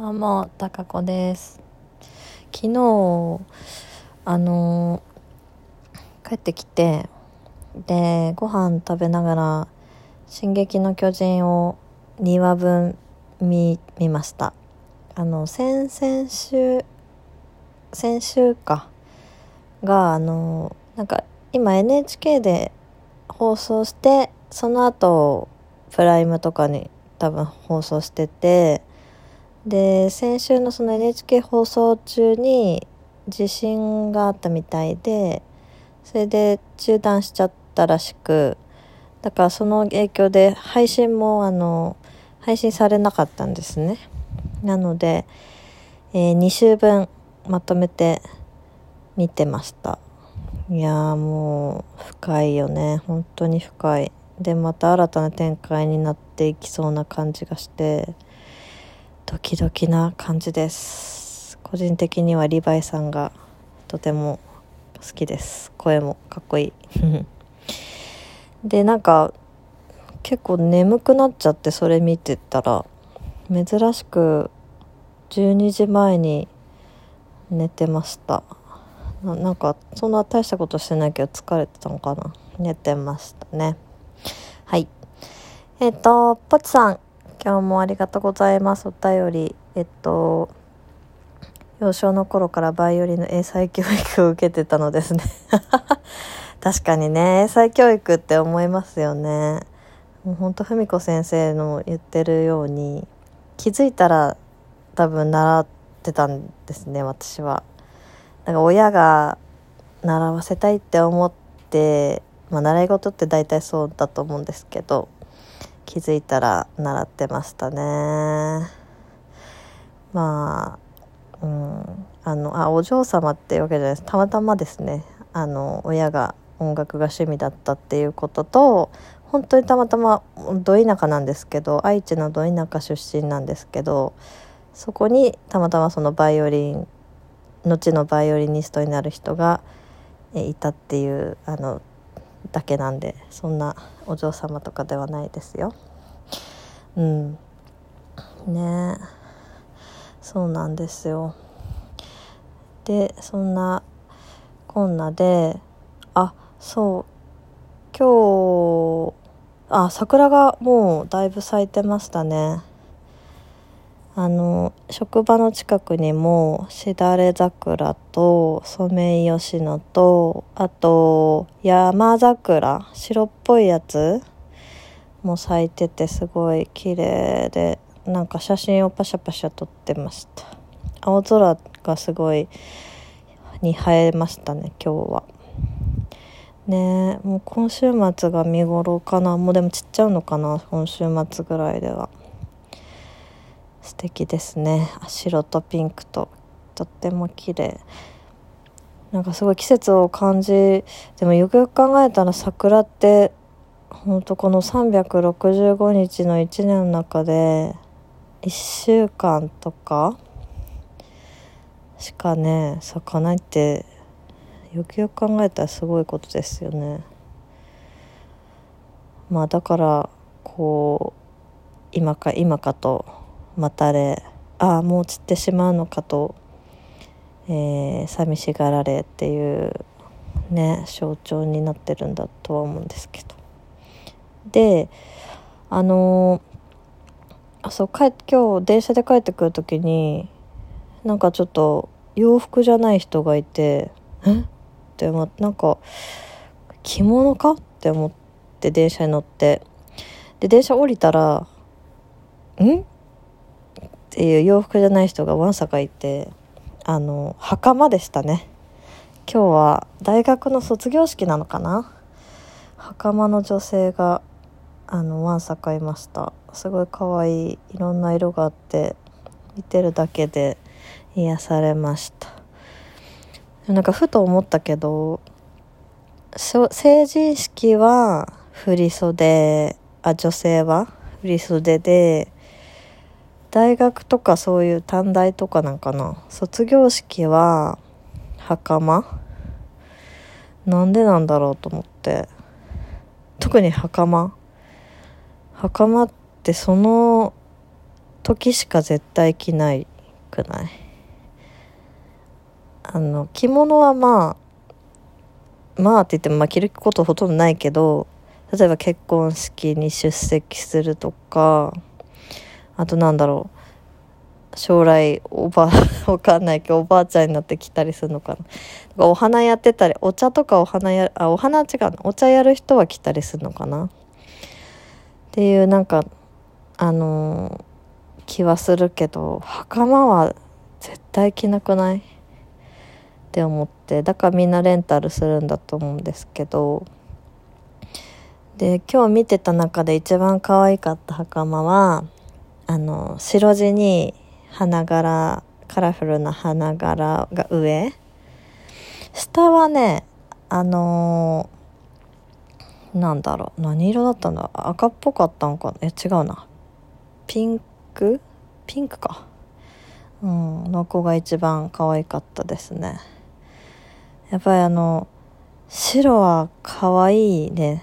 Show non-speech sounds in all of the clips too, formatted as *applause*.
どうも、たかこです。昨日、あの帰ってきて、で、ご飯食べながら、進撃の巨人を2話分見、見ました。あの、先々週、先週か、が、あのなんか、今 NHK で放送して、その後、プライムとかに多分放送してて、で先週のその NHK 放送中に地震があったみたいでそれで中断しちゃったらしくだからその影響で配信もあの配信されなかったんですね。なので、えー2週分まとめて見てました。いやーもう深いよね。本当に深い。でまた新たな展開になっていきそうな感じがして。ドキドキな感じです。個人的にはリヴァイさんがとても好きです。声もかっこいい。*laughs* でなんか結構眠くなっちゃってそれ見てたら珍しく12時前に寝てました。なんかそんな大したことしてないけど疲れてたのかな。寝てましたね。はい。えっ、とポチさん。今日もありがとうございます。お便りえっと幼少の頃からバイオリンの英才教育を受けてたのですね。*laughs* 確かにね英才教育って思いますよね。もうほんと文子先生の言ってるように気づいたら多分習ってたんですね私は。なんか親が習わせたいって思って、まあ、習い事って大体そうだと思うんですけど気づいたら習ってましたね。まあうんあのあお嬢様っていうわけじゃないです。たまたまですね。あの親が音楽が趣味だったっていうことと本当にたまたまど田舎なんですけど愛知のど田舎出身なんですけどそこにたまたまそのバイオリン後のバイオリニストになる人がいたっていうあのだけなんでそんなお嬢様とかではないですよ。うんねえそうなんですよ。でそんなこんなであそう今日あ桜がもうだいぶ咲いてましたね。あの職場の近くにもしだれ桜とソメイヨシノとあと山桜白っぽいやつも咲いててすごい綺麗でなんか写真をパシャパシャ撮ってました。青空がすごいに映えましたね今日は。ねもう今週末が見頃かな。もうでもちっちゃうのかな今週末ぐらいでは。素敵ですね。白とピンクと。とっても綺麗。なんかすごい季節を感じでもよくよく考えたら桜ってほんとこの365日の1年の中で1週間とかしかね咲かないってよくよく考えたらすごいことですよね。まあだからこう今か今かと待たれああもう散ってしまうのかと、えー寂しがられっていうね象徴になってるんだとは思うんですけど。であのーそう帰今日電車で帰ってくる時になんかちょっと洋服じゃない人がいてえ？って思ってなんか着物か？って思って電車に乗って。で電車降りたらん？っていう洋服じゃない人がわんさかいてあの袴でしたね。今日は大学の卒業式なのかな？袴の女性があのわんさかいました。すごい可愛いいろんな色があって見てるだけで癒されました。なんかふと思ったけど成人式は振袖あ女性は振袖で大学とかそういう短大とかなんかな。卒業式は袴？なんでなんだろうと思って。特に袴。袴ってその時しか絶対着ないくない？あの着物はまあまあって言ってもまあ着ることほとんどないけど例えば結婚式に出席するとかあとなんだろう。将来おば *laughs* わかんないけどおばあちゃんになってきたりするのかな。お花やってたりお茶とかお花やあお花違うな。お茶やる人は来たりするのかな。っていうなんかあのー、気はするけど袴は絶対着なくない？って思って。だからみんなレンタルするんだと思うんですけど。で今日見てた中で一番可愛かった袴はあの白地に花柄カラフルな花柄が上。下はねあのー、なんだろう何色だったんだ赤っぽかったんかな？え違うな。ピンク？ピンクか。うんの子が一番可愛かったですね。やっぱりあの白は可愛いね。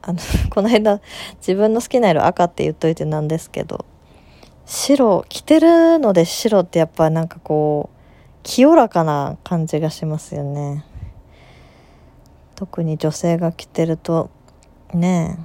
あのこの間自分の好きな色赤って言っといてなんですけど。白着てるので白ってやっぱなんかこう清らかな感じがしますよね。特に女性が着てるとね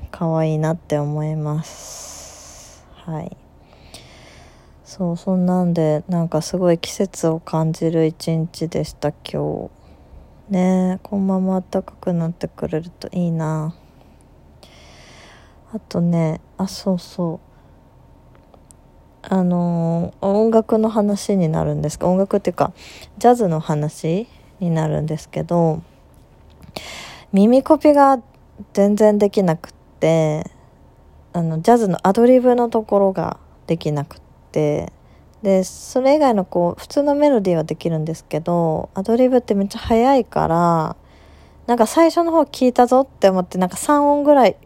え可愛いなって思います。はい。そうそんなんでなんかすごい季節を感じる一日でした今日。ねえこのまま暖かくなってくれるといいな。あとねあそうそう。あの、音楽の話になるんですか？音楽っていうかジャズの話になるんですけど耳コピが全然できなくってあのジャズのアドリブのところができなくってでそれ以外のこう普通のメロディーはできるんですけどアドリブってめっちゃ速いからなんか最初の方聞いたぞって思ってなんか3音ぐらい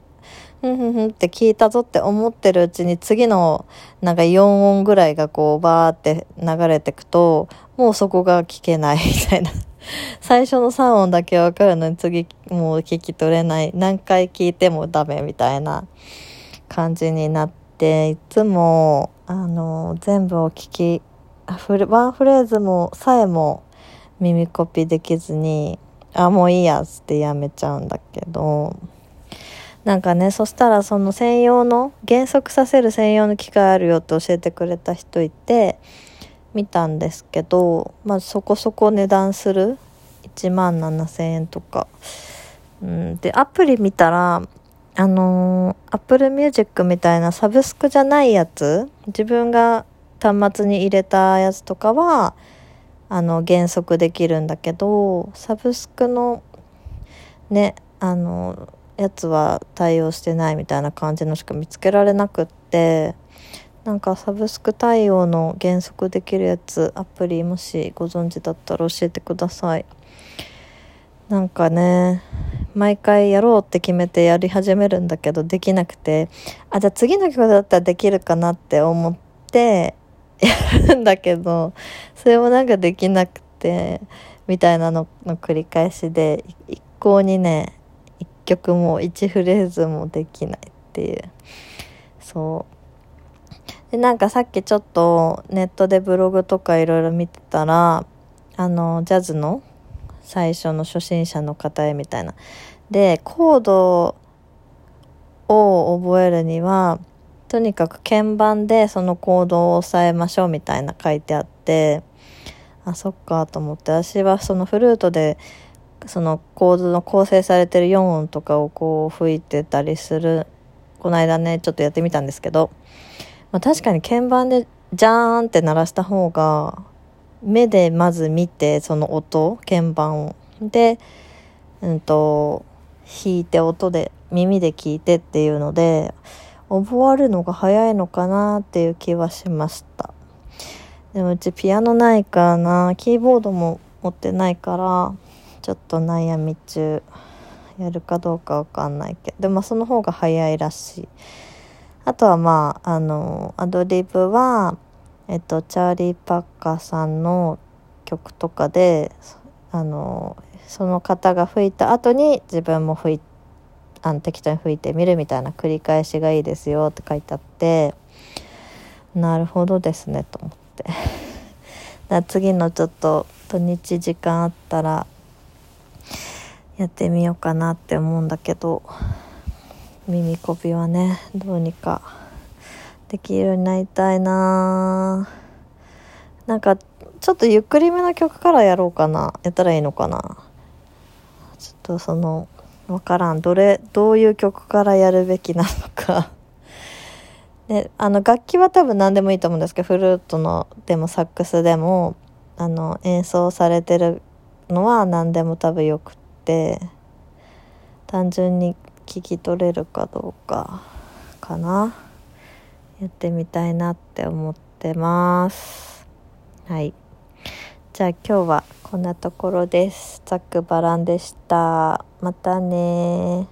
ふんふんふんって聞いたぞって思ってるうちに次のなんか4音ぐらいがこうバーって流れてくともうそこが聞けないみたいな。*laughs* 最初の3音だけわかるのに次もう聞き取れない何回聞いてもダメみたいな感じになっていつもあの全部を聞きワンフレーズもさえも耳コピできずにあもういいやつってやめちゃうんだけど。なんかねそしたらその専用の減速させる専用の機械あるよって教えてくれた人いて見たんですけどまあそこそこ値段する。1万7,000円とか、うん、でアプリ見たらあのー、Apple Music みたいなサブスクじゃないやつ。自分が端末に入れたやつとかはあの減速できるんだけどサブスクのねあのやつは対応してないみたいな感じのしか見つけられなくってなんかサブスク対応の減速できるやつアプリもしご存知だったら教えてください。なんかね毎回やろうって決めてやり始めるんだけどできなくてあじゃあ次の曲だったらできるかなって思って *laughs* やるんだけどそれもなんかできなくてみたいなのの繰り返しで一向にね曲も1フレーズもできないっていう。そう。でなんかさっきちょっとネットでブログとかいろいろ見てたらあのジャズの最初の初心者の方へみたいな。でコードを覚えるにはとにかく鍵盤でそのコードを押さえましょうみたいな書いてあって。あそっかと思って。私はそのフルートでそのコードの構成されてる4音とかをこう吹いてたりするこの間ねちょっとやってみたんですけど、まあ、確かに鍵盤でジャーンって鳴らした方が目でまず見てその音鍵盤を。でうんと弾いて音で耳で聞いてっていうので覚わるのが早いのかなっていう気はしました。でもうちピアノないからなキーボードも持ってないからちょっと悩み中やるかどうかわかんないけどでもその方が早いらしい。あとはまああのアドリブはえっとチャーリー・パッカーさんの曲とかであのその方が吹いた後に自分も吹いあの適当に吹いてみるみたいな繰り返しがいいですよって書いてあってなるほどですねと思って。*laughs* だ次のちょっと土日時間あったらやってみようかなって思うんだけど耳コピはねどうにかできるようになりたいな。なんかちょっとゆっくりめの曲からやろうかな。やったらいいのかな。ちょっとその分からん。どれどういう曲からやるべきなのか。*laughs* であの楽器は多分何でもいいと思うんですけどフルートのでもサックスでもあの演奏されてるのは何でも多分よくって単純に聞き取れるかどうかかな。やってみたいなって思ってます。はい。じゃあ今日はこんなところです。ざっくばらんでした。またね